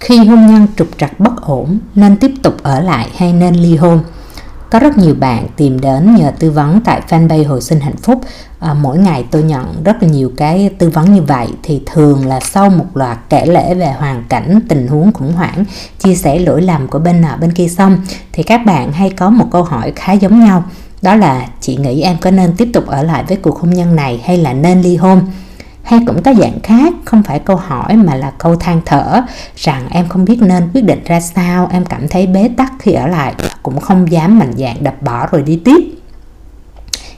khi hôn nhân trục trặc bất ổn nên tiếp tục ở lại hay nên ly hôn? Có rất nhiều bạn tìm đến nhờ tư vấn tại fanpage hồi sinh hạnh phúc. À, mỗi ngày tôi nhận rất là nhiều cái tư vấn như vậy. Thì thường là sau một loạt kể lễ về hoàn cảnh tình huống khủng hoảng chia sẻ lỗi lầm của bên nọ bên kia xong thì các bạn hay có một câu hỏi khá giống nhau. Đó là chị nghĩ em có nên tiếp tục ở lại với cuộc hôn nhân này hay là nên ly hôn? Hay cũng có dạng khác, không phải câu hỏi mà là câu than thở, rằng em không biết nên quyết định ra sao, em cảm thấy bế tắc khi ở lại, cũng không dám mạnh dạn đập bỏ rồi đi tiếp.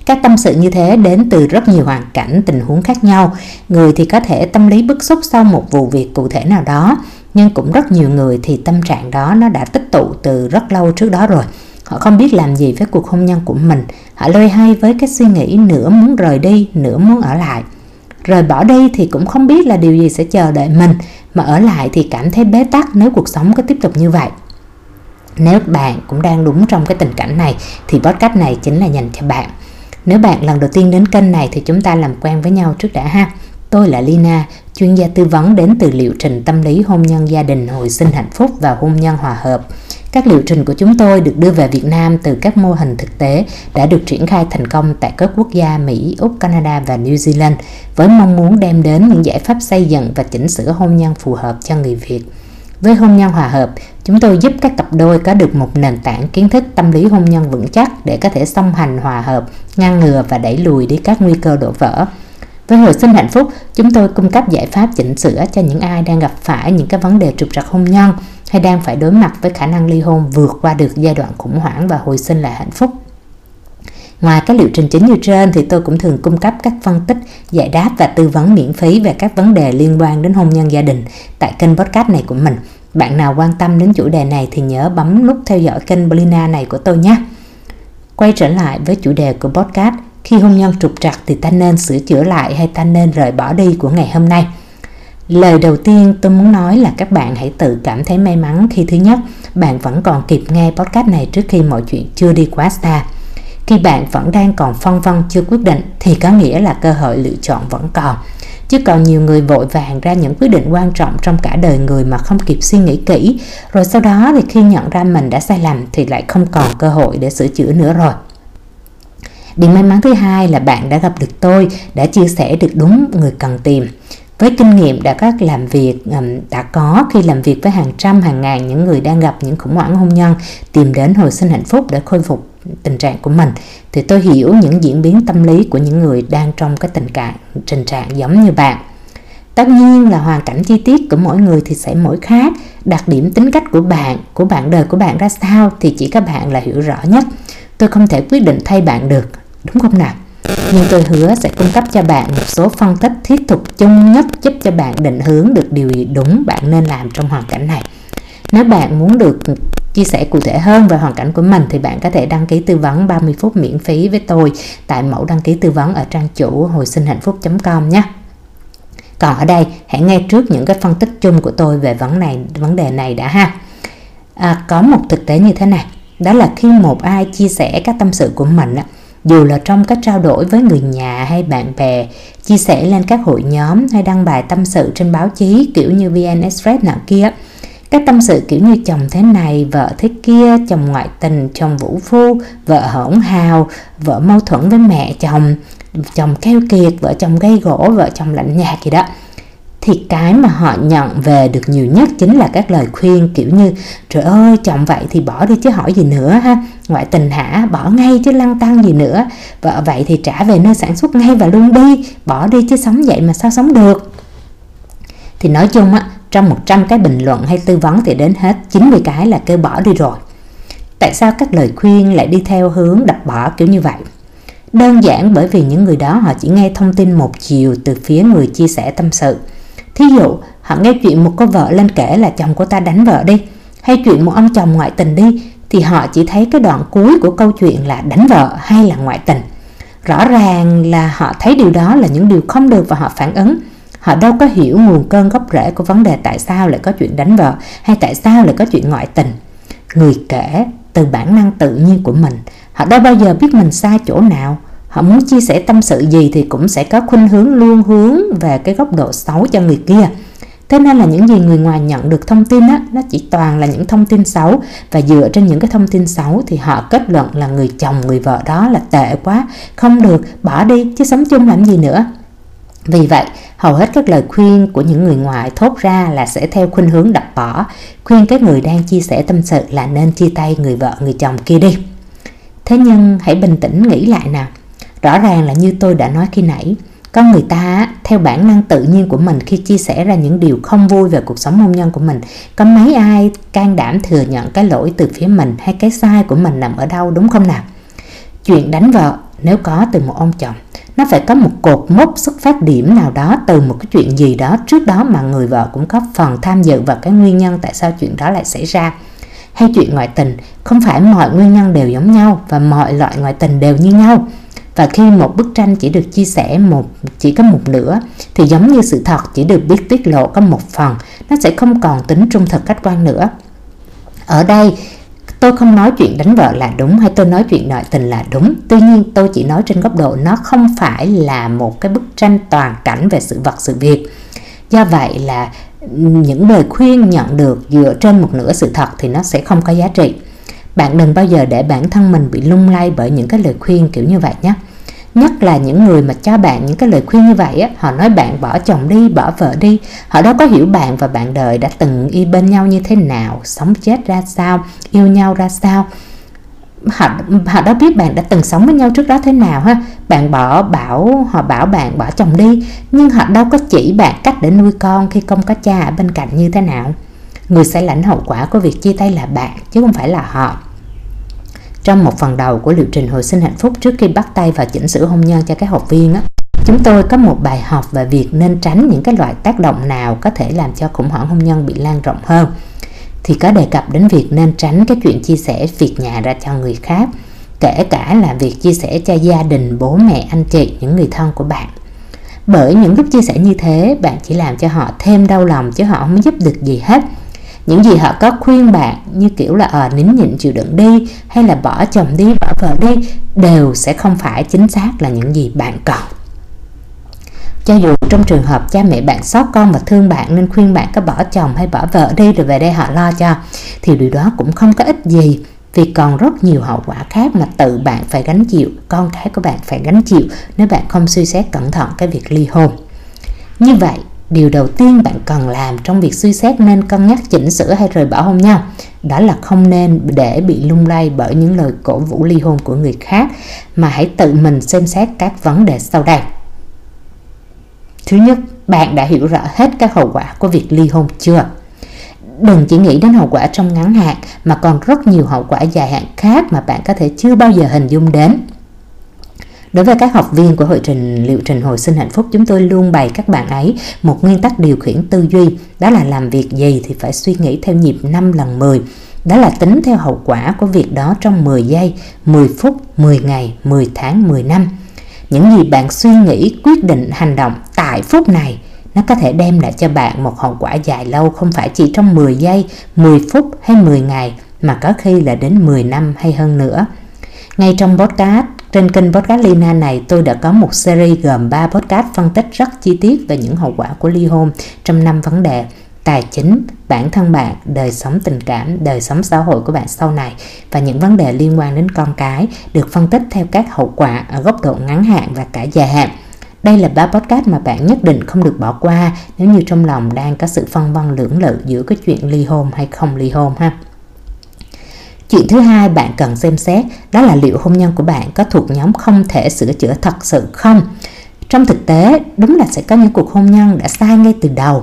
Các tâm sự như thế đến từ rất nhiều hoàn cảnh, tình huống khác nhau. Người thì có thể tâm lý bức xúc sau một vụ việc cụ thể nào đó, nhưng cũng rất nhiều người thì tâm trạng đó nó đã tích tụ từ rất lâu trước đó rồi. Họ không biết làm gì với cuộc hôn nhân của mình. Họ lơi hay với cái suy nghĩ nửa muốn rời đi, nửa muốn ở lại rời bỏ đi thì cũng không biết là điều gì sẽ chờ đợi mình, mà ở lại thì cảm thấy bế tắc nếu cuộc sống cứ tiếp tục như vậy. Nếu bạn cũng đang đúng trong cái tình cảnh này, thì podcast này chính là dành cho bạn. Nếu bạn lần đầu tiên đến kênh này thì chúng ta làm quen với nhau trước đã ha. Tôi là Lina, chuyên gia tư vấn đến từ liệu trình tâm lý hôn nhân gia đình hồi sinh hạnh phúc và hôn nhân hòa hợp các liệu trình của chúng tôi được đưa về Việt Nam từ các mô hình thực tế đã được triển khai thành công tại các quốc gia Mỹ, Úc, Canada và New Zealand với mong muốn đem đến những giải pháp xây dựng và chỉnh sửa hôn nhân phù hợp cho người Việt. Với hôn nhân hòa hợp, chúng tôi giúp các cặp đôi có được một nền tảng kiến thức tâm lý hôn nhân vững chắc để có thể song hành hòa hợp, ngăn ngừa và đẩy lùi đi các nguy cơ đổ vỡ. Với hồi sinh hạnh phúc, chúng tôi cung cấp giải pháp chỉnh sửa cho những ai đang gặp phải những cái vấn đề trục trặc hôn nhân hay đang phải đối mặt với khả năng ly hôn vượt qua được giai đoạn khủng hoảng và hồi sinh lại hạnh phúc. Ngoài các liệu trình chính như trên thì tôi cũng thường cung cấp các phân tích, giải đáp và tư vấn miễn phí về các vấn đề liên quan đến hôn nhân gia đình tại kênh podcast này của mình. Bạn nào quan tâm đến chủ đề này thì nhớ bấm nút theo dõi kênh Blina này của tôi nhé. Quay trở lại với chủ đề của podcast, khi hôn nhân trục trặc thì ta nên sửa chữa lại hay ta nên rời bỏ đi của ngày hôm nay – Lời đầu tiên tôi muốn nói là các bạn hãy tự cảm thấy may mắn khi thứ nhất, bạn vẫn còn kịp nghe podcast này trước khi mọi chuyện chưa đi quá xa. Khi bạn vẫn đang còn phân vân chưa quyết định thì có nghĩa là cơ hội lựa chọn vẫn còn. Chứ còn nhiều người vội vàng ra những quyết định quan trọng trong cả đời người mà không kịp suy nghĩ kỹ, rồi sau đó thì khi nhận ra mình đã sai lầm thì lại không còn cơ hội để sửa chữa nữa rồi. Điều may mắn thứ hai là bạn đã gặp được tôi, đã chia sẻ được đúng người cần tìm với kinh nghiệm đã các làm việc đã có khi làm việc với hàng trăm, hàng ngàn những người đang gặp những khủng hoảng hôn nhân, tìm đến hồi sinh hạnh phúc để khôi phục tình trạng của mình, thì tôi hiểu những diễn biến tâm lý của những người đang trong cái tình trạng tình trạng giống như bạn. Tất nhiên là hoàn cảnh chi tiết của mỗi người thì sẽ mỗi khác, đặc điểm tính cách của bạn của bạn đời của bạn ra sao thì chỉ các bạn là hiểu rõ nhất. Tôi không thể quyết định thay bạn được, đúng không nào? Nhưng tôi hứa sẽ cung cấp cho bạn một số phân tích thiết thực chung nhất giúp cho bạn định hướng được điều gì đúng bạn nên làm trong hoàn cảnh này. Nếu bạn muốn được chia sẻ cụ thể hơn về hoàn cảnh của mình thì bạn có thể đăng ký tư vấn 30 phút miễn phí với tôi tại mẫu đăng ký tư vấn ở trang chủ hồi sinh hạnh phúc.com nhé. Còn ở đây hãy nghe trước những cái phân tích chung của tôi về vấn này vấn đề này đã ha. À, có một thực tế như thế này, đó là khi một ai chia sẻ các tâm sự của mình á dù là trong cách trao đổi với người nhà hay bạn bè, chia sẻ lên các hội nhóm hay đăng bài tâm sự trên báo chí kiểu như VN Express nào kia. Các tâm sự kiểu như chồng thế này, vợ thế kia, chồng ngoại tình, chồng vũ phu, vợ hỗn hào, vợ mâu thuẫn với mẹ chồng, chồng keo kiệt, vợ chồng gây gỗ, vợ chồng lạnh nhạt gì đó thì cái mà họ nhận về được nhiều nhất chính là các lời khuyên, kiểu như, trời ơi, chồng vậy thì bỏ đi chứ hỏi gì nữa ha. Ngoại tình hả? Bỏ ngay chứ lăng tăng gì nữa. Vợ vậy thì trả về nơi sản xuất ngay và luôn đi. Bỏ đi chứ sống vậy mà sao sống được? Thì nói chung á, trong 100 cái bình luận hay tư vấn thì đến hết 90 cái là kêu bỏ đi rồi. Tại sao các lời khuyên lại đi theo hướng đập bỏ kiểu như vậy? Đơn giản bởi vì những người đó họ chỉ nghe thông tin một chiều từ phía người chia sẻ tâm sự. Thí dụ, họ nghe chuyện một cô vợ lên kể là chồng cô ta đánh vợ đi, hay chuyện một ông chồng ngoại tình đi, thì họ chỉ thấy cái đoạn cuối của câu chuyện là đánh vợ hay là ngoại tình. Rõ ràng là họ thấy điều đó là những điều không được và họ phản ứng. Họ đâu có hiểu nguồn cơn gốc rễ của vấn đề tại sao lại có chuyện đánh vợ hay tại sao lại có chuyện ngoại tình. Người kể từ bản năng tự nhiên của mình, họ đâu bao giờ biết mình sai chỗ nào họ muốn chia sẻ tâm sự gì thì cũng sẽ có khuynh hướng luôn hướng về cái góc độ xấu cho người kia thế nên là những gì người ngoài nhận được thông tin á nó chỉ toàn là những thông tin xấu và dựa trên những cái thông tin xấu thì họ kết luận là người chồng người vợ đó là tệ quá không được bỏ đi chứ sống chung làm gì nữa vì vậy, hầu hết các lời khuyên của những người ngoài thốt ra là sẽ theo khuynh hướng đập bỏ, khuyên cái người đang chia sẻ tâm sự là nên chia tay người vợ, người chồng kia đi. Thế nhưng hãy bình tĩnh nghĩ lại nào. Rõ ràng là như tôi đã nói khi nãy, con người ta theo bản năng tự nhiên của mình khi chia sẻ ra những điều không vui về cuộc sống hôn nhân của mình. Có mấy ai can đảm thừa nhận cái lỗi từ phía mình hay cái sai của mình nằm ở đâu đúng không nào? Chuyện đánh vợ nếu có từ một ông chồng nó phải có một cột mốc xuất phát điểm nào đó từ một cái chuyện gì đó trước đó mà người vợ cũng có phần tham dự vào cái nguyên nhân tại sao chuyện đó lại xảy ra. Hay chuyện ngoại tình không phải mọi nguyên nhân đều giống nhau và mọi loại ngoại tình đều như nhau và khi một bức tranh chỉ được chia sẻ một, chỉ có một nửa, thì giống như sự thật chỉ được biết tiết lộ có một phần. Nó sẽ không còn tính trung thực khách quan nữa. Ở đây, tôi không nói chuyện đánh vợ là đúng hay tôi nói chuyện nội tình là đúng. Tuy nhiên, tôi chỉ nói trên góc độ nó không phải là một cái bức tranh toàn cảnh về sự vật, sự việc. Do vậy là những lời khuyên nhận được dựa trên một nửa sự thật thì nó sẽ không có giá trị. Bạn đừng bao giờ để bản thân mình bị lung lay bởi những cái lời khuyên kiểu như vậy nhé nhất là những người mà cho bạn những cái lời khuyên như vậy á, họ nói bạn bỏ chồng đi, bỏ vợ đi. Họ đâu có hiểu bạn và bạn đời đã từng y bên nhau như thế nào, sống chết ra sao, yêu nhau ra sao. Họ họ đã biết bạn đã từng sống với nhau trước đó thế nào ha. Bạn bỏ bảo, họ bảo bạn bỏ chồng đi, nhưng họ đâu có chỉ bạn cách để nuôi con khi không có cha ở bên cạnh như thế nào. Người sẽ lãnh hậu quả của việc chia tay là bạn, chứ không phải là họ trong một phần đầu của liệu trình hồi sinh hạnh phúc trước khi bắt tay vào chỉnh sửa hôn nhân cho các học viên á, chúng tôi có một bài học về việc nên tránh những cái loại tác động nào có thể làm cho khủng hoảng hôn nhân bị lan rộng hơn. Thì có đề cập đến việc nên tránh cái chuyện chia sẻ việc nhà ra cho người khác kể cả là việc chia sẻ cho gia đình bố mẹ anh chị những người thân của bạn. Bởi những lúc chia sẻ như thế bạn chỉ làm cho họ thêm đau lòng chứ họ không giúp được gì hết những gì họ có khuyên bạn như kiểu là ờ à, nín nhịn chịu đựng đi hay là bỏ chồng đi bỏ vợ đi đều sẽ không phải chính xác là những gì bạn cần. Cho dù trong trường hợp cha mẹ bạn sót con và thương bạn nên khuyên bạn có bỏ chồng hay bỏ vợ đi rồi về đây họ lo cho thì điều đó cũng không có ích gì vì còn rất nhiều hậu quả khác mà tự bạn phải gánh chịu con cái của bạn phải gánh chịu nếu bạn không suy xét cẩn thận cái việc ly hôn. Như vậy điều đầu tiên bạn cần làm trong việc suy xét nên cân nhắc chỉnh sửa hay rời bỏ hôn nhau đó là không nên để bị lung lay bởi những lời cổ vũ ly hôn của người khác, mà hãy tự mình xem xét các vấn đề sau đây. Thứ nhất, bạn đã hiểu rõ hết các hậu quả của việc ly hôn chưa? Đừng chỉ nghĩ đến hậu quả trong ngắn hạn, mà còn rất nhiều hậu quả dài hạn khác mà bạn có thể chưa bao giờ hình dung đến. Đối với các học viên của hội trình liệu trình hồi sinh hạnh phúc, chúng tôi luôn bày các bạn ấy một nguyên tắc điều khiển tư duy, đó là làm việc gì thì phải suy nghĩ theo nhịp 5 lần 10. Đó là tính theo hậu quả của việc đó trong 10 giây, 10 phút, 10 ngày, 10 tháng, 10 năm. Những gì bạn suy nghĩ, quyết định, hành động tại phút này nó có thể đem lại cho bạn một hậu quả dài lâu không phải chỉ trong 10 giây, 10 phút hay 10 ngày mà có khi là đến 10 năm hay hơn nữa. Ngay trong podcast trên kênh podcast Lina này tôi đã có một series gồm 3 podcast phân tích rất chi tiết về những hậu quả của ly hôn trong năm vấn đề tài chính, bản thân bạn, đời sống tình cảm, đời sống xã hội của bạn sau này và những vấn đề liên quan đến con cái được phân tích theo các hậu quả ở góc độ ngắn hạn và cả dài hạn. Đây là ba podcast mà bạn nhất định không được bỏ qua nếu như trong lòng đang có sự phân vân lưỡng lự giữa cái chuyện ly hôn hay không ly hôn ha. Chuyện thứ hai bạn cần xem xét đó là liệu hôn nhân của bạn có thuộc nhóm không thể sửa chữa thật sự không. Trong thực tế, đúng là sẽ có những cuộc hôn nhân đã sai ngay từ đầu.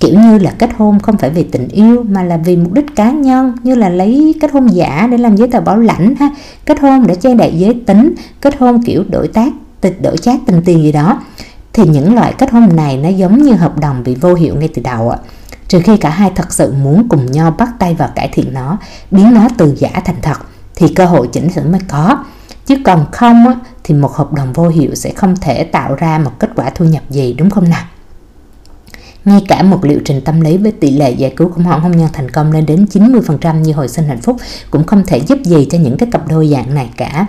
Kiểu như là kết hôn không phải vì tình yêu mà là vì mục đích cá nhân như là lấy kết hôn giả để làm giấy tờ bảo lãnh ha, kết hôn để che đậy giới tính, kết hôn kiểu đổi tác, tịch đổi chát tình tiền gì đó. Thì những loại kết hôn này nó giống như hợp đồng bị vô hiệu ngay từ đầu ạ trừ khi cả hai thật sự muốn cùng nhau bắt tay vào cải thiện nó biến nó từ giả thành thật thì cơ hội chỉnh sửa mới có. Chứ còn không á, thì một hợp đồng vô hiệu sẽ không thể tạo ra một kết quả thu nhập gì đúng không nào? Ngay cả một liệu trình tâm lý với tỷ lệ giải cứu khủng hoảng hôn nhân thành công lên đến 90% như hồi sinh hạnh phúc cũng không thể giúp gì cho những cái cặp đôi dạng này cả.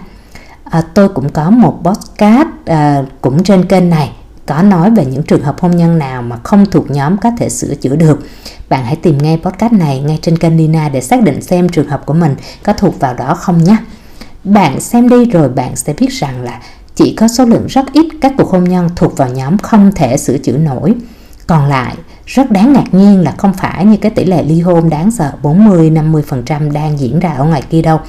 À, tôi cũng có một podcast à, cũng trên kênh này có nói về những trường hợp hôn nhân nào mà không thuộc nhóm có thể sửa chữa được. Bạn hãy tìm ngay podcast này ngay trên kênh Nina để xác định xem trường hợp của mình có thuộc vào đó không nhé. Bạn xem đi rồi bạn sẽ biết rằng là chỉ có số lượng rất ít các cuộc hôn nhân thuộc vào nhóm không thể sửa chữa nổi. Còn lại, rất đáng ngạc nhiên là không phải như cái tỷ lệ ly hôn đáng sợ 40-50% đang diễn ra ở ngoài kia đâu,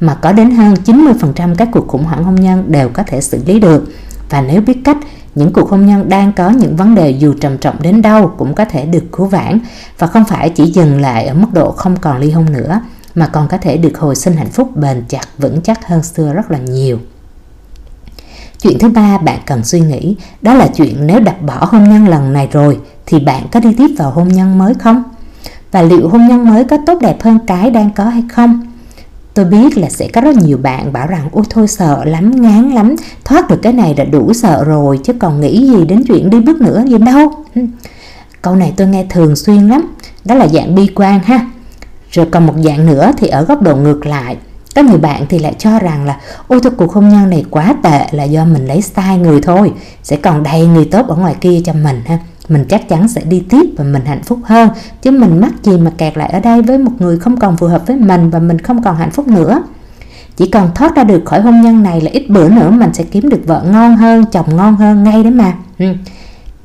mà có đến hơn 90% các cuộc khủng hoảng hôn nhân đều có thể xử lý được. Và nếu biết cách, những cuộc hôn nhân đang có những vấn đề dù trầm trọng đến đâu cũng có thể được cứu vãn và không phải chỉ dừng lại ở mức độ không còn ly hôn nữa, mà còn có thể được hồi sinh hạnh phúc bền chặt, vững chắc hơn xưa rất là nhiều. Chuyện thứ ba bạn cần suy nghĩ, đó là chuyện nếu đặt bỏ hôn nhân lần này rồi thì bạn có đi tiếp vào hôn nhân mới không? Và liệu hôn nhân mới có tốt đẹp hơn cái đang có hay không? Tôi biết là sẽ có rất nhiều bạn bảo rằng ôi thôi sợ lắm, ngán lắm, thoát được cái này đã đủ sợ rồi chứ còn nghĩ gì đến chuyện đi bước nữa gì đâu. Ừ. Câu này tôi nghe thường xuyên lắm, đó là dạng bi quan ha. Rồi còn một dạng nữa thì ở góc độ ngược lại, có người bạn thì lại cho rằng là ôi thôi cuộc hôn nhân này quá tệ là do mình lấy sai người thôi, sẽ còn đầy người tốt ở ngoài kia cho mình ha mình chắc chắn sẽ đi tiếp và mình hạnh phúc hơn. Chứ mình mắc gì mà kẹt lại ở đây với một người không còn phù hợp với mình và mình không còn hạnh phúc nữa. Chỉ cần thoát ra được khỏi hôn nhân này là ít bữa nữa mình sẽ kiếm được vợ ngon hơn, chồng ngon hơn ngay đấy mà. Ừ.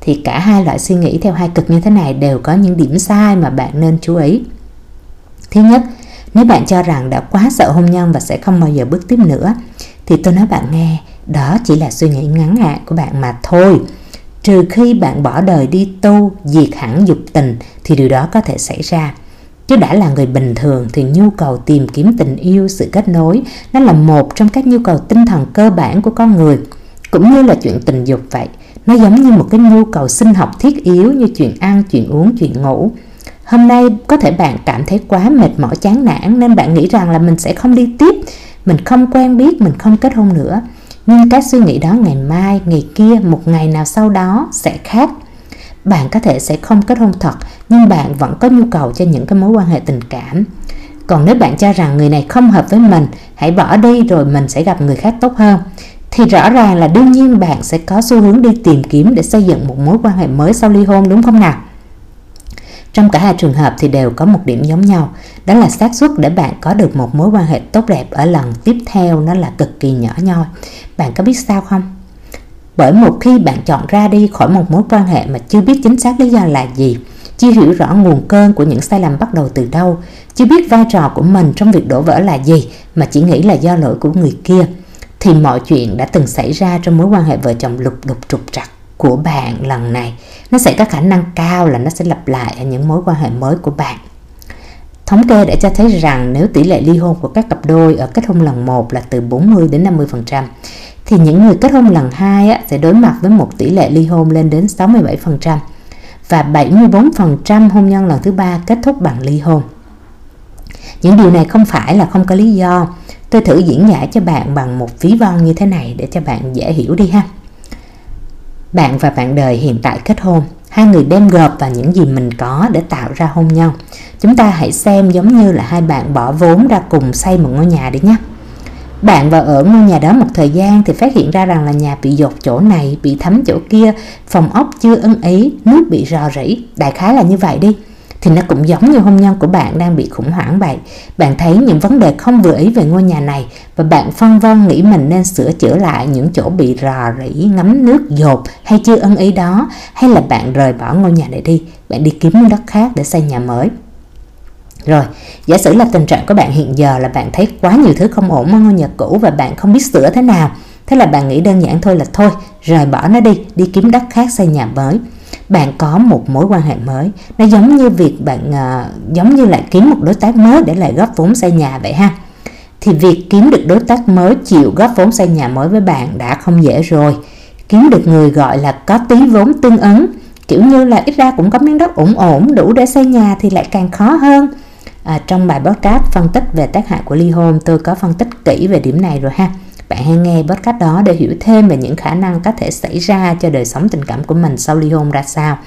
thì cả hai loại suy nghĩ theo hai cực như thế này đều có những điểm sai mà bạn nên chú ý. Thứ nhất, nếu bạn cho rằng đã quá sợ hôn nhân và sẽ không bao giờ bước tiếp nữa, thì tôi nói bạn nghe, đó chỉ là suy nghĩ ngắn hạn của bạn mà thôi trừ khi bạn bỏ đời đi tu, diệt hẳn dục tình thì điều đó có thể xảy ra. Chứ đã là người bình thường thì nhu cầu tìm kiếm tình yêu, sự kết nối nó là một trong các nhu cầu tinh thần cơ bản của con người. Cũng như là chuyện tình dục vậy, nó giống như một cái nhu cầu sinh học thiết yếu như chuyện ăn, chuyện uống, chuyện ngủ. Hôm nay có thể bạn cảm thấy quá mệt mỏi chán nản nên bạn nghĩ rằng là mình sẽ không đi tiếp, mình không quen biết, mình không kết hôn nữa nhưng cái suy nghĩ đó ngày mai, ngày kia, một ngày nào sau đó sẽ khác. Bạn có thể sẽ không kết hôn thật, nhưng bạn vẫn có nhu cầu cho những cái mối quan hệ tình cảm. Còn nếu bạn cho rằng người này không hợp với mình, hãy bỏ đi rồi mình sẽ gặp người khác tốt hơn. Thì rõ ràng là đương nhiên bạn sẽ có xu hướng đi tìm kiếm để xây dựng một mối quan hệ mới sau ly hôn, đúng không nào? Trong cả hai trường hợp thì đều có một điểm giống nhau, đó là xác suất để bạn có được một mối quan hệ tốt đẹp ở lần tiếp theo nó là cực kỳ nhỏ nhoi. Bạn có biết sao không? Bởi một khi bạn chọn ra đi khỏi một mối quan hệ mà chưa biết chính xác lý do là gì, chưa hiểu rõ nguồn cơn của những sai lầm bắt đầu từ đâu, chưa biết vai trò của mình trong việc đổ vỡ là gì mà chỉ nghĩ là do lỗi của người kia, thì mọi chuyện đã từng xảy ra trong mối quan hệ vợ chồng lục đục trục trặc của bạn lần này nó sẽ có khả năng cao là nó sẽ lặp lại ở những mối quan hệ mới của bạn Thống kê đã cho thấy rằng nếu tỷ lệ ly hôn của các cặp đôi ở kết hôn lần 1 là từ 40 đến 50%, thì những người kết hôn lần 2 sẽ đối mặt với một tỷ lệ ly hôn lên đến 67% và 74% hôn nhân lần thứ ba kết thúc bằng ly hôn. Những điều này không phải là không có lý do. Tôi thử diễn giải cho bạn bằng một ví von như thế này để cho bạn dễ hiểu đi ha. Bạn và bạn đời hiện tại kết hôn, hai người đem gộp vào những gì mình có để tạo ra hôn nhân. Chúng ta hãy xem giống như là hai bạn bỏ vốn ra cùng xây một ngôi nhà đi nhé. Bạn vào ở ngôi nhà đó một thời gian thì phát hiện ra rằng là nhà bị dột chỗ này, bị thấm chỗ kia, phòng ốc chưa ưng ý, nước bị rò rỉ, đại khái là như vậy đi thì nó cũng giống như hôn nhân của bạn đang bị khủng hoảng vậy. Bạn thấy những vấn đề không vừa ý về ngôi nhà này và bạn phân vân nghĩ mình nên sửa chữa lại những chỗ bị rò rỉ, ngấm nước dột hay chưa ưng ý đó hay là bạn rời bỏ ngôi nhà này đi, bạn đi kiếm đất khác để xây nhà mới. Rồi, giả sử là tình trạng của bạn hiện giờ là bạn thấy quá nhiều thứ không ổn ở ngôi nhà cũ và bạn không biết sửa thế nào. Thế là bạn nghĩ đơn giản thôi là thôi, rời bỏ nó đi, đi kiếm đất khác xây nhà mới bạn có một mối quan hệ mới. Nó giống như việc bạn uh, giống như lại kiếm một đối tác mới để lại góp vốn xây nhà vậy ha. Thì việc kiếm được đối tác mới chịu góp vốn xây nhà mới với bạn đã không dễ rồi. Kiếm được người gọi là có tí vốn tương ứng kiểu như là ít ra cũng có miếng đất ổn ổn đủ để xây nhà thì lại càng khó hơn. À, trong bài podcast phân tích về tác hại của ly hôn tôi có phân tích kỹ về điểm này rồi ha bạn hãy nghe podcast đó để hiểu thêm về những khả năng có thể xảy ra cho đời sống tình cảm của mình sau ly hôn ra sao.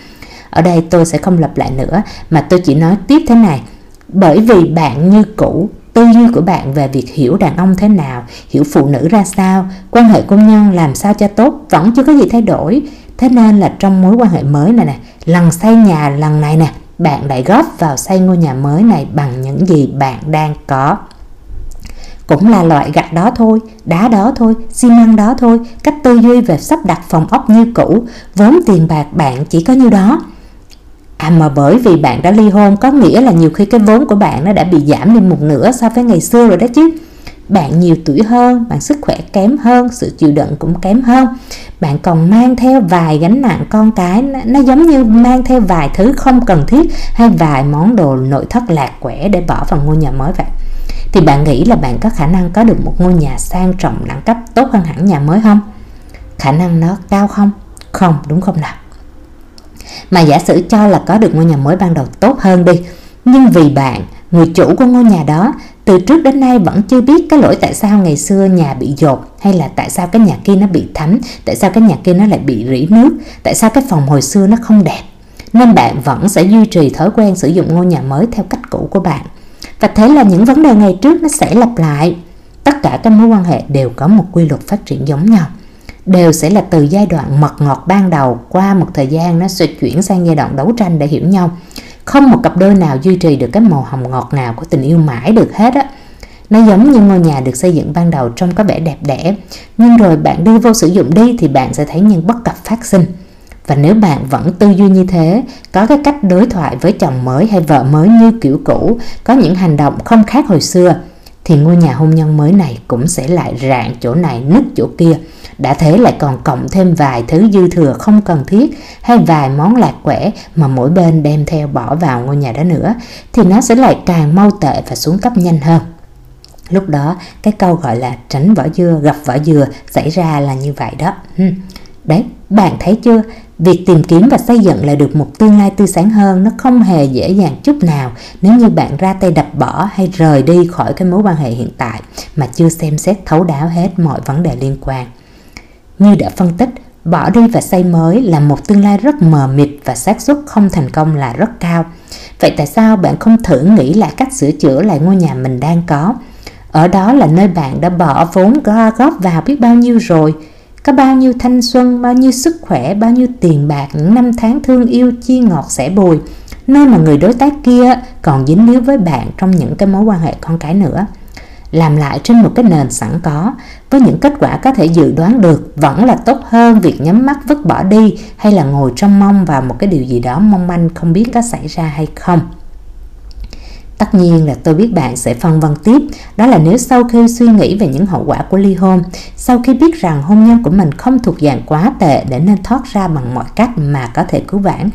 Ở đây tôi sẽ không lặp lại nữa mà tôi chỉ nói tiếp thế này. Bởi vì bạn như cũ, tư duy của bạn về việc hiểu đàn ông thế nào, hiểu phụ nữ ra sao, quan hệ công nhân làm sao cho tốt vẫn chưa có gì thay đổi Thế nên là trong mối quan hệ mới này nè, lần xây nhà lần này nè, bạn lại góp vào xây ngôi nhà mới này bằng những gì bạn đang có. Cũng là loại gạch đó thôi, đá đó thôi, xi măng đó thôi, cách tư duy về sắp đặt phòng ốc như cũ, vốn tiền bạc bạn chỉ có như đó. À mà bởi vì bạn đã ly hôn có nghĩa là nhiều khi cái vốn của bạn nó đã bị giảm đi một nửa so với ngày xưa rồi đó chứ bạn nhiều tuổi hơn, bạn sức khỏe kém hơn, sự chịu đựng cũng kém hơn. Bạn còn mang theo vài gánh nặng con cái, nó giống như mang theo vài thứ không cần thiết hay vài món đồ nội thất lạc quẻ để bỏ vào ngôi nhà mới vậy. Thì bạn nghĩ là bạn có khả năng có được một ngôi nhà sang trọng đẳng cấp tốt hơn hẳn nhà mới không? Khả năng nó cao không? Không, đúng không nào? Mà giả sử cho là có được ngôi nhà mới ban đầu tốt hơn đi, nhưng vì bạn người chủ của ngôi nhà đó từ trước đến nay vẫn chưa biết cái lỗi tại sao ngày xưa nhà bị dột hay là tại sao cái nhà kia nó bị thấm, tại sao cái nhà kia nó lại bị rỉ nước, tại sao cái phòng hồi xưa nó không đẹp. Nên bạn vẫn sẽ duy trì thói quen sử dụng ngôi nhà mới theo cách cũ của bạn. Và thế là những vấn đề ngày trước nó sẽ lặp lại. Tất cả các mối quan hệ đều có một quy luật phát triển giống nhau. Đều sẽ là từ giai đoạn mật ngọt ban đầu qua một thời gian nó sẽ chuyển sang giai đoạn đấu tranh để hiểu nhau. Không một cặp đôi nào duy trì được cái màu hồng ngọt ngào của tình yêu mãi được hết á. Nó giống như ngôi nhà được xây dựng ban đầu trông có vẻ đẹp đẽ. Nhưng rồi bạn đi vô sử dụng đi thì bạn sẽ thấy những bất cập phát sinh và nếu bạn vẫn tư duy như thế, có cái cách đối thoại với chồng mới hay vợ mới như kiểu cũ, có những hành động không khác hồi xưa, thì ngôi nhà hôn nhân mới này cũng sẽ lại rạn chỗ này, nứt chỗ kia. Đã thế lại còn cộng thêm vài thứ dư thừa không cần thiết hay vài món lạc quẻ mà mỗi bên đem theo bỏ vào ngôi nhà đó nữa, thì nó sẽ lại càng mau tệ và xuống cấp nhanh hơn. Lúc đó, cái câu gọi là tránh vỏ dưa gặp vỏ dừa xảy ra là như vậy đó đấy bạn thấy chưa việc tìm kiếm và xây dựng lại được một tương lai tươi sáng hơn nó không hề dễ dàng chút nào nếu như bạn ra tay đập bỏ hay rời đi khỏi cái mối quan hệ hiện tại mà chưa xem xét thấu đáo hết mọi vấn đề liên quan như đã phân tích, bỏ đi và xây mới là một tương lai rất mờ mịt và xác suất không thành công là rất cao. Vậy tại sao bạn không thử nghĩ lại cách sửa chữa lại ngôi nhà mình đang có? Ở đó là nơi bạn đã bỏ vốn góp vào biết bao nhiêu rồi. Có bao nhiêu thanh xuân, bao nhiêu sức khỏe, bao nhiêu tiền bạc, những năm tháng thương yêu chi ngọt sẻ bùi. Nơi mà người đối tác kia còn dính líu với bạn trong những cái mối quan hệ con cái nữa làm lại trên một cái nền sẵn có với những kết quả có thể dự đoán được vẫn là tốt hơn việc nhắm mắt vứt bỏ đi hay là ngồi trong mong vào một cái điều gì đó mong manh không biết có xảy ra hay không Tất nhiên là tôi biết bạn sẽ phân vân tiếp, đó là nếu sau khi suy nghĩ về những hậu quả của ly hôn, sau khi biết rằng hôn nhân của mình không thuộc dạng quá tệ để nên thoát ra bằng mọi cách mà có thể cứu vãn,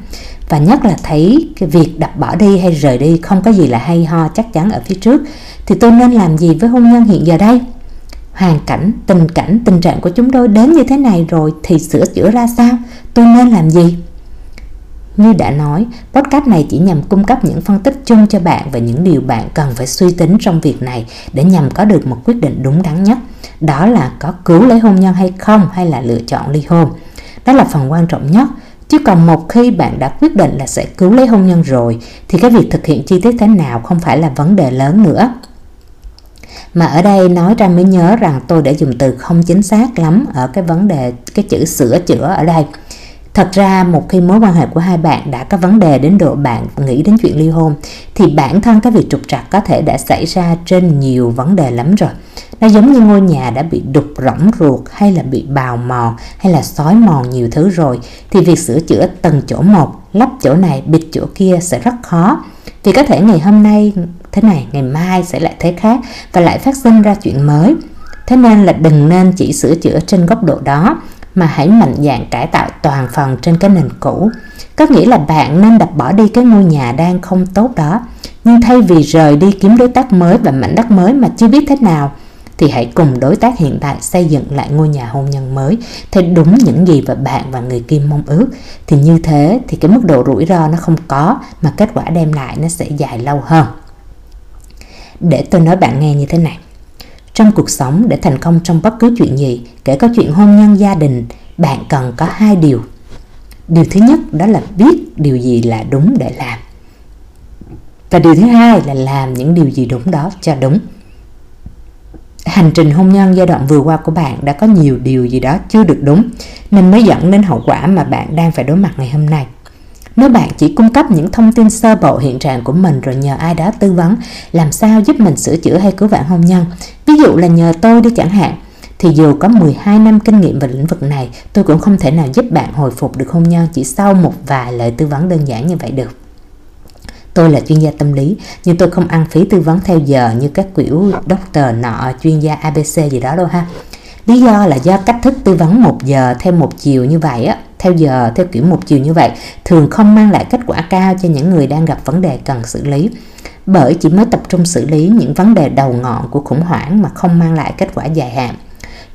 và nhất là thấy cái việc đập bỏ đi hay rời đi không có gì là hay ho chắc chắn ở phía trước, thì tôi nên làm gì với hôn nhân hiện giờ đây? Hoàn cảnh, tình cảnh, tình trạng của chúng tôi đến như thế này rồi thì sửa chữa ra sao? Tôi nên làm gì? Như đã nói, podcast này chỉ nhằm cung cấp những phân tích chung cho bạn về những điều bạn cần phải suy tính trong việc này để nhằm có được một quyết định đúng đắn nhất. Đó là có cứu lấy hôn nhân hay không hay là lựa chọn ly hôn. Đó là phần quan trọng nhất. Chứ còn một khi bạn đã quyết định là sẽ cứu lấy hôn nhân rồi thì cái việc thực hiện chi tiết thế nào không phải là vấn đề lớn nữa. Mà ở đây nói ra mới nhớ rằng tôi đã dùng từ không chính xác lắm ở cái vấn đề cái chữ sửa chữa ở đây. Thật ra một khi mối quan hệ của hai bạn đã có vấn đề đến độ bạn nghĩ đến chuyện ly hôn thì bản thân cái việc trục trặc có thể đã xảy ra trên nhiều vấn đề lắm rồi. Nó giống như ngôi nhà đã bị đục rỗng ruột hay là bị bào mòn hay là xói mòn nhiều thứ rồi thì việc sửa chữa từng chỗ một, lắp chỗ này, bịt chỗ kia sẽ rất khó. Vì có thể ngày hôm nay thế này, ngày mai sẽ lại thế khác và lại phát sinh ra chuyện mới. Thế nên là đừng nên chỉ sửa chữa trên góc độ đó mà hãy mạnh dạn cải tạo toàn phần trên cái nền cũ. Có nghĩa là bạn nên đập bỏ đi cái ngôi nhà đang không tốt đó. Nhưng thay vì rời đi kiếm đối tác mới và mảnh đất mới mà chưa biết thế nào, thì hãy cùng đối tác hiện tại xây dựng lại ngôi nhà hôn nhân mới theo đúng những gì và bạn và người kia mong ước. Thì như thế thì cái mức độ rủi ro nó không có mà kết quả đem lại nó sẽ dài lâu hơn. Để tôi nói bạn nghe như thế này. Trong cuộc sống để thành công trong bất cứ chuyện gì, kể cả chuyện hôn nhân gia đình, bạn cần có hai điều. Điều thứ nhất đó là biết điều gì là đúng để làm. Và điều thứ hai là làm những điều gì đúng đó cho đúng. hành trình hôn nhân giai đoạn vừa qua của bạn đã có nhiều điều gì đó chưa được đúng nên mới dẫn đến hậu quả mà bạn đang phải đối mặt ngày hôm nay. Nếu bạn chỉ cung cấp những thông tin sơ bộ hiện trạng của mình rồi nhờ ai đó tư vấn làm sao giúp mình sửa chữa hay cứu vãn hôn nhân, ví dụ là nhờ tôi đi chẳng hạn, thì dù có 12 năm kinh nghiệm về lĩnh vực này, tôi cũng không thể nào giúp bạn hồi phục được hôn nhân chỉ sau một vài lời tư vấn đơn giản như vậy được. Tôi là chuyên gia tâm lý, nhưng tôi không ăn phí tư vấn theo giờ như các kiểu doctor nọ, chuyên gia ABC gì đó đâu ha. Lý do là do cách thức tư vấn một giờ theo một chiều như vậy á, theo giờ theo kiểu một chiều như vậy thường không mang lại kết quả cao cho những người đang gặp vấn đề cần xử lý bởi chỉ mới tập trung xử lý những vấn đề đầu ngọn của khủng hoảng mà không mang lại kết quả dài hạn.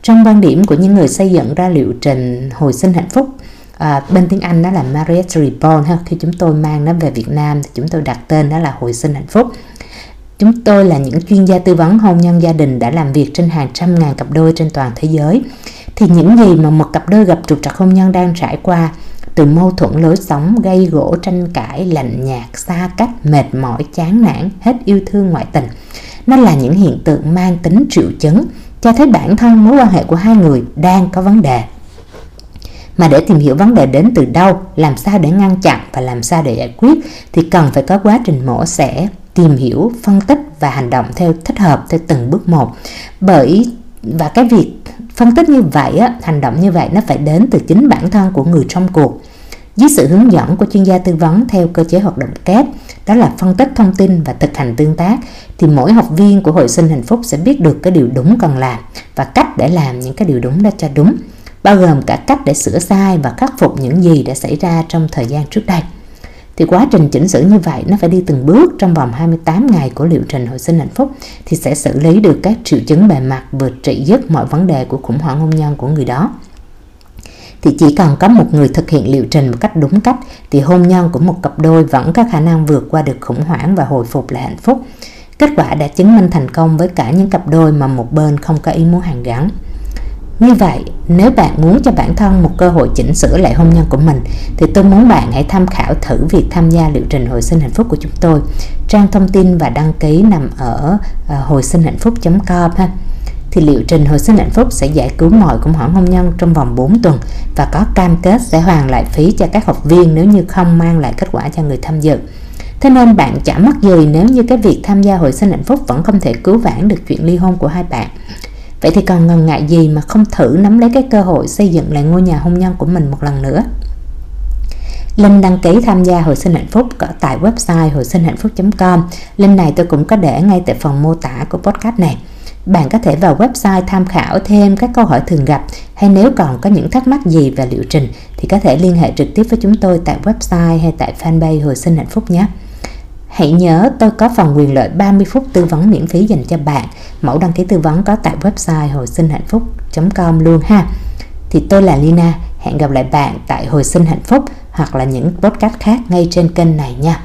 Trong quan điểm của những người xây dựng ra liệu trình hồi sinh hạnh phúc, à, bên tiếng Anh đó là Marriage Reborn ha. Khi chúng tôi mang nó về Việt Nam thì chúng tôi đặt tên đó là hồi sinh hạnh phúc. Chúng tôi là những chuyên gia tư vấn hôn nhân gia đình đã làm việc trên hàng trăm ngàn cặp đôi trên toàn thế giới. Thì những gì mà một cặp đôi gặp trục trặc hôn nhân đang trải qua từ mâu thuẫn lối sống, gây gỗ, tranh cãi, lạnh nhạt, xa cách, mệt mỏi, chán nản, hết yêu thương ngoại tình. Nó là những hiện tượng mang tính triệu chứng cho thấy bản thân mối quan hệ của hai người đang có vấn đề. Mà để tìm hiểu vấn đề đến từ đâu, làm sao để ngăn chặn và làm sao để giải quyết thì cần phải có quá trình mổ xẻ, tìm hiểu, phân tích và hành động theo thích hợp theo từng bước một. Bởi và cái việc phân tích như vậy á, hành động như vậy nó phải đến từ chính bản thân của người trong cuộc. Dưới sự hướng dẫn của chuyên gia tư vấn theo cơ chế hoạt động kép đó là phân tích thông tin và thực hành tương tác thì mỗi học viên của hội sinh hạnh phúc sẽ biết được cái điều đúng cần làm và cách để làm những cái điều đúng đó cho đúng bao gồm cả cách để sửa sai và khắc phục những gì đã xảy ra trong thời gian trước đây thì quá trình chỉnh sửa như vậy, nó phải đi từng bước trong vòng 28 ngày của liệu trình hồi sinh hạnh phúc thì sẽ xử lý được các triệu chứng bề mặt vượt trị dứt mọi vấn đề của khủng hoảng hôn nhân của người đó thì chỉ cần có một người thực hiện liệu trình một cách đúng cách thì hôn nhân của một cặp đôi vẫn có khả năng vượt qua được khủng hoảng và hồi phục lại hạnh phúc. Kết quả đã chứng minh thành công với cả những cặp đôi mà một bên không có ý muốn hàn gắn. Như vậy, nếu bạn muốn cho bản thân một cơ hội chỉnh sửa lại hôn nhân của mình thì tôi muốn bạn hãy tham khảo thử việc tham gia liệu trình hồi sinh hạnh phúc của chúng tôi. Trang thông tin và đăng ký nằm ở ờ, hồi sinh hạnh phúc.com ha thì liệu trình hồi sinh hạnh phúc sẽ giải cứu mọi khủng hoảng hôn nhân trong vòng 4 tuần và có cam kết sẽ hoàn lại phí cho các học viên nếu như không mang lại kết quả cho người tham dự. Thế nên bạn chả mất gì nếu như cái việc tham gia hồi sinh hạnh phúc vẫn không thể cứu vãn được chuyện ly hôn của hai bạn. Vậy thì còn ngần ngại gì mà không thử nắm lấy cái cơ hội xây dựng lại ngôi nhà hôn nhân của mình một lần nữa. linh đăng ký tham gia hồi sinh hạnh phúc tại website hồi sinh hạnh phúc.com. Link này tôi cũng có để ngay tại phần mô tả của podcast này. Bạn có thể vào website tham khảo thêm các câu hỏi thường gặp, hay nếu còn có những thắc mắc gì về liệu trình thì có thể liên hệ trực tiếp với chúng tôi tại website hay tại fanpage Hồi sinh hạnh phúc nhé. Hãy nhớ tôi có phần quyền lợi 30 phút tư vấn miễn phí dành cho bạn. Mẫu đăng ký tư vấn có tại website hồi sinh hạnh phúc.com luôn ha. Thì tôi là Lina, hẹn gặp lại bạn tại Hồi sinh hạnh phúc hoặc là những podcast khác ngay trên kênh này nha.